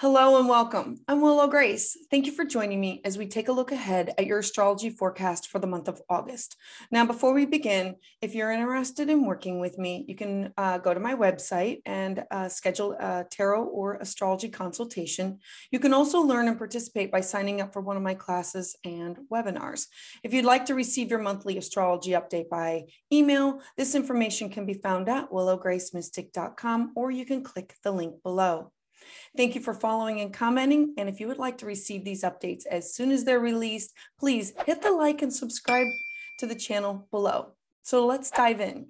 Hello and welcome. I'm Willow Grace. Thank you for joining me as we take a look ahead at your astrology forecast for the month of August. Now, before we begin, if you're interested in working with me, you can uh, go to my website and uh, schedule a tarot or astrology consultation. You can also learn and participate by signing up for one of my classes and webinars. If you'd like to receive your monthly astrology update by email, this information can be found at willowgracemystic.com or you can click the link below. Thank you for following and commenting. And if you would like to receive these updates as soon as they're released, please hit the like and subscribe to the channel below. So let's dive in.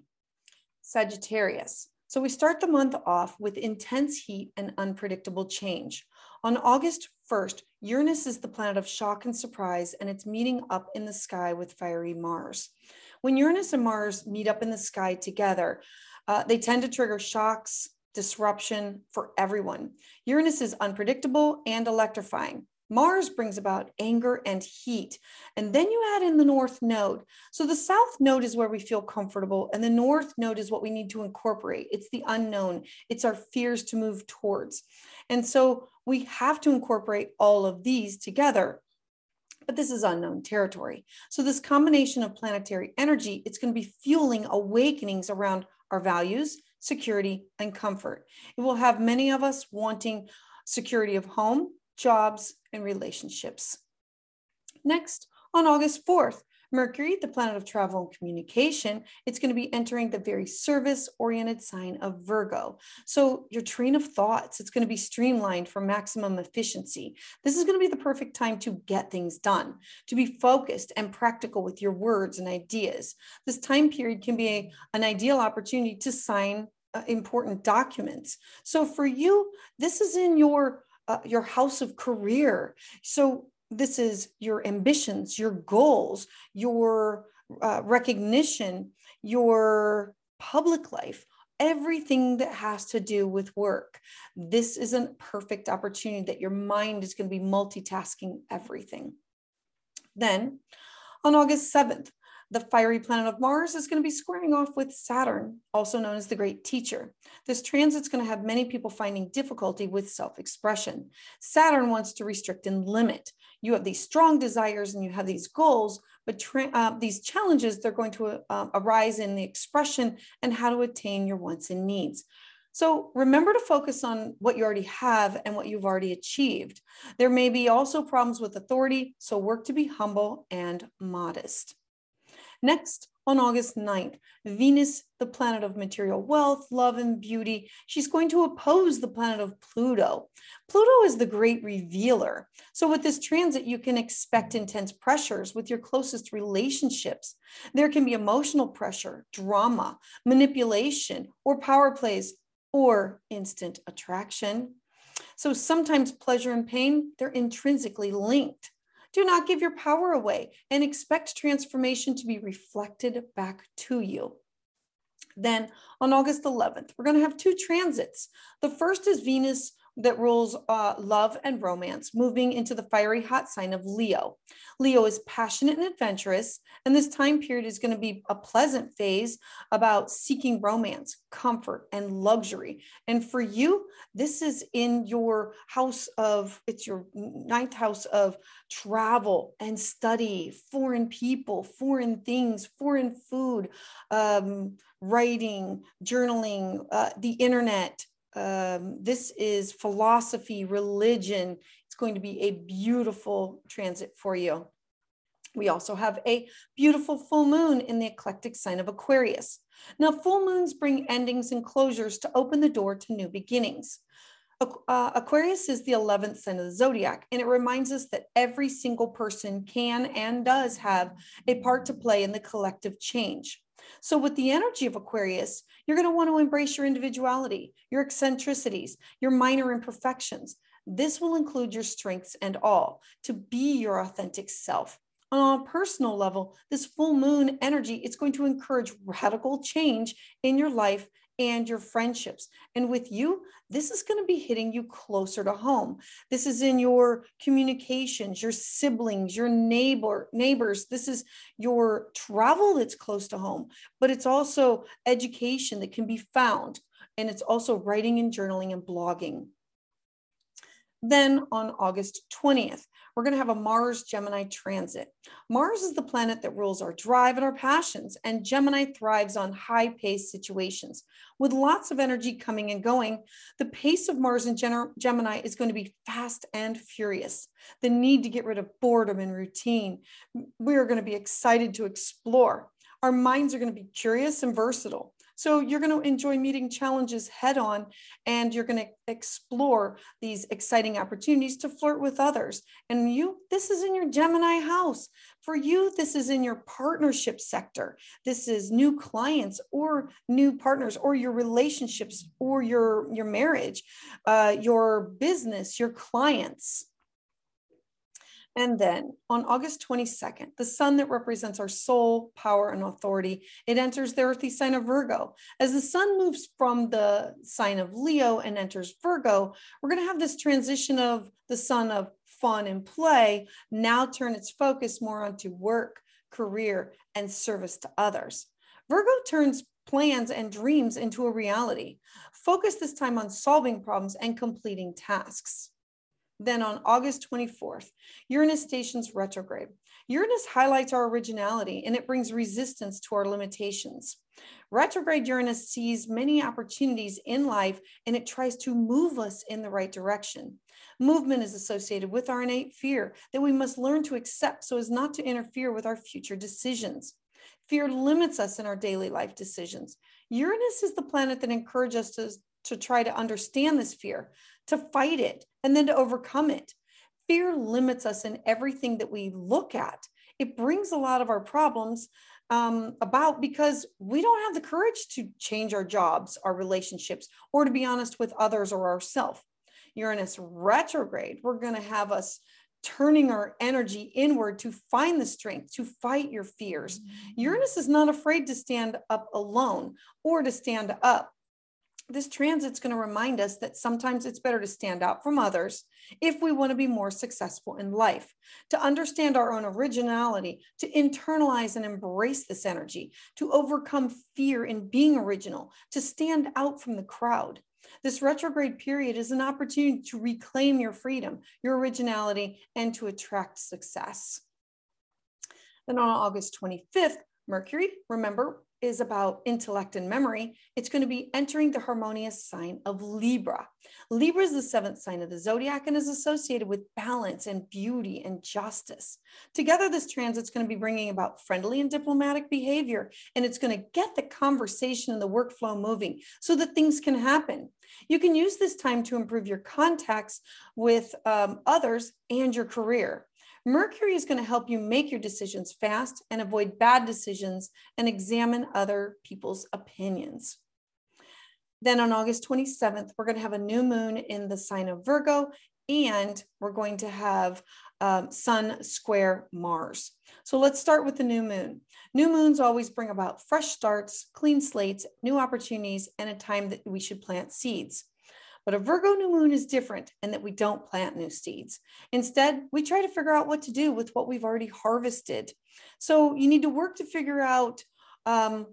Sagittarius. So we start the month off with intense heat and unpredictable change. On August 1st, Uranus is the planet of shock and surprise, and it's meeting up in the sky with fiery Mars. When Uranus and Mars meet up in the sky together, uh, they tend to trigger shocks, disruption for everyone. Uranus is unpredictable and electrifying. Mars brings about anger and heat. And then you add in the North Node. So the South Node is where we feel comfortable, and the North Node is what we need to incorporate. It's the unknown, it's our fears to move towards. And so we have to incorporate all of these together. But this is unknown territory. So this combination of planetary energy, it's going to be fueling awakenings around our values, security, and comfort. It will have many of us wanting security of home, jobs, and relationships. Next, on August 4th, Mercury, the planet of travel and communication, it's going to be entering the very service oriented sign of Virgo. So, your train of thoughts, it's going to be streamlined for maximum efficiency. This is going to be the perfect time to get things done, to be focused and practical with your words and ideas. This time period can be a, an ideal opportunity to sign uh, important documents. So, for you, this is in your uh, your house of career. So this is your ambitions, your goals, your uh, recognition, your public life, everything that has to do with work. This is a perfect opportunity that your mind is going to be multitasking everything. Then on August 7th, the fiery planet of Mars is going to be squaring off with Saturn, also known as the Great Teacher. This transit's going to have many people finding difficulty with self expression. Saturn wants to restrict and limit. You have these strong desires and you have these goals, but uh, these challenges, they're going to uh, arise in the expression and how to attain your wants and needs. So remember to focus on what you already have and what you've already achieved. There may be also problems with authority, so work to be humble and modest. Next, on August 9th, Venus, the planet of material wealth, love, and beauty, she's going to oppose the planet of Pluto. Pluto is the great revealer. So, with this transit, you can expect intense pressures with your closest relationships. There can be emotional pressure, drama, manipulation, or power plays, or instant attraction. So, sometimes pleasure and pain, they're intrinsically linked. Do not give your power away and expect transformation to be reflected back to you. Then on August 11th, we're going to have two transits. The first is Venus that rules uh, love and romance, moving into the fiery hot sign of Leo. Leo is passionate and adventurous, and this time period is going to be a pleasant phase about seeking romance, comfort, and luxury. And for you, this is in your house of, it's your ninth house of travel and study, foreign people, foreign things, foreign food, um, writing, journaling, uh, the internet um, this is philosophy, religion. It's going to be a beautiful transit for you. We also have a beautiful full moon in the eclectic sign of Aquarius. Now, full moons bring endings and closures to open the door to new beginnings. Uh, Aquarius is the 11th sign of the zodiac, and it reminds us that every single person can and does have a part to play in the collective change. So, with the energy of Aquarius, you're going to want to embrace your individuality, your eccentricities, your minor imperfections. This will include your strengths and all to be your authentic self. On a personal level, this full moon energy, it's going to encourage radical change in your life and your friendships. And with you, this is going to be hitting you closer to home. This is in your communications, your siblings, your neighbor neighbors. This is your travel that's close to home, but it's also education that can be found. And it's also writing and journaling and blogging. Then on August 20th, we're going to have a Mars Gemini transit. Mars is the planet that rules our drive and our passions, and Gemini thrives on high paced situations. With lots of energy coming and going, the pace of Mars in Gemini is going to be fast and furious. The need to get rid of boredom and routine. We are going to be excited to explore. Our minds are going to be curious and versatile. So you're going to enjoy meeting challenges head on and you're going to explore these exciting opportunities to flirt with others. And you, this is in your Gemini house. For you, this is in your partnership sector. This is new clients or new partners or your relationships or your, your marriage, uh, your business, your clients. And then on August 22nd, the sun that represents our soul, power, and authority, it enters the earthy sign of Virgo. As the sun moves from the sign of Leo and enters Virgo, we're going to have this transition of the sun of fun and play now turn its focus more onto work, career, and service to others. Virgo turns plans and dreams into a reality. Focus this time on solving problems and completing tasks. Then on August 24th, Uranus stations retrograde. Uranus highlights our originality and it brings resistance to our limitations. Retrograde Uranus sees many opportunities in life and it tries to move us in the right direction. Movement is associated with our innate fear that we must learn to accept so as not to interfere with our future decisions. Fear limits us in our daily life decisions. Uranus is the planet that encourages us to, to try to understand this fear, to fight it, and then to overcome it. Fear limits us in everything that we look at. It brings a lot of our problems um, about because we don't have the courage to change our jobs, our relationships, or to be honest with others or ourselves. Uranus retrograde, we're going to have us turning our energy inward to find the strength to fight your fears. Mm-hmm. Uranus is not afraid to stand up alone or to stand up this transit's going to remind us that sometimes it's better to stand out from others if we want to be more successful in life, to understand our own originality, to internalize and embrace this energy, to overcome fear in being original, to stand out from the crowd. This retrograde period is an opportunity to reclaim your freedom, your originality, and to attract success. Then on August 25th, Mercury, remember, is about intellect and memory, it's going to be entering the harmonious sign of Libra. Libra is the seventh sign of the zodiac and is associated with balance and beauty and justice. Together, this transit is going to be bringing about friendly and diplomatic behavior, and it's going to get the conversation and the workflow moving so that things can happen. You can use this time to improve your contacts with um, others and your career. Mercury is going to help you make your decisions fast and avoid bad decisions and examine other people's opinions. Then on August 27th, we're going to have a new moon in the sign of Virgo, and we're going to have um, Sun square Mars. So let's start with the new moon. New moons always bring about fresh starts, clean slates, new opportunities, and a time that we should plant seeds. But a Virgo new moon is different in that we don't plant new seeds. Instead, we try to figure out what to do with what we've already harvested. So you need to work to figure out um,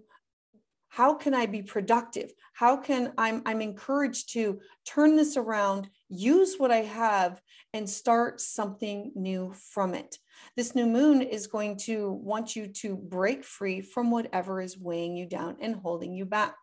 how can I be productive? How can I'm, I'm encouraged to turn this around, use what I have, and start something new from it. This new moon is going to want you to break free from whatever is weighing you down and holding you back.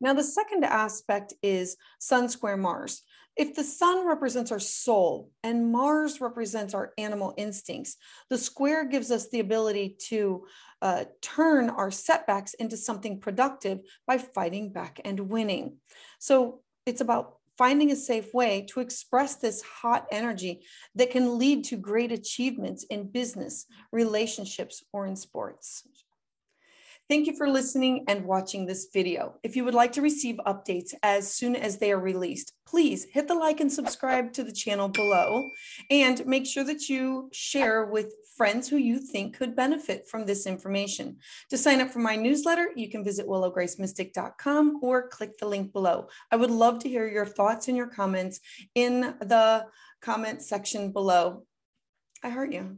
Now, the second aspect is Sun square Mars. If the sun represents our soul and Mars represents our animal instincts, the square gives us the ability to uh, turn our setbacks into something productive by fighting back and winning. So it's about finding a safe way to express this hot energy that can lead to great achievements in business, relationships, or in sports. Thank you for listening and watching this video. If you would like to receive updates as soon as they are released, please hit the like and subscribe to the channel below and make sure that you share with friends who you think could benefit from this information. To sign up for my newsletter, you can visit willowgracemystic.com or click the link below. I would love to hear your thoughts and your comments in the comment section below. I heart you.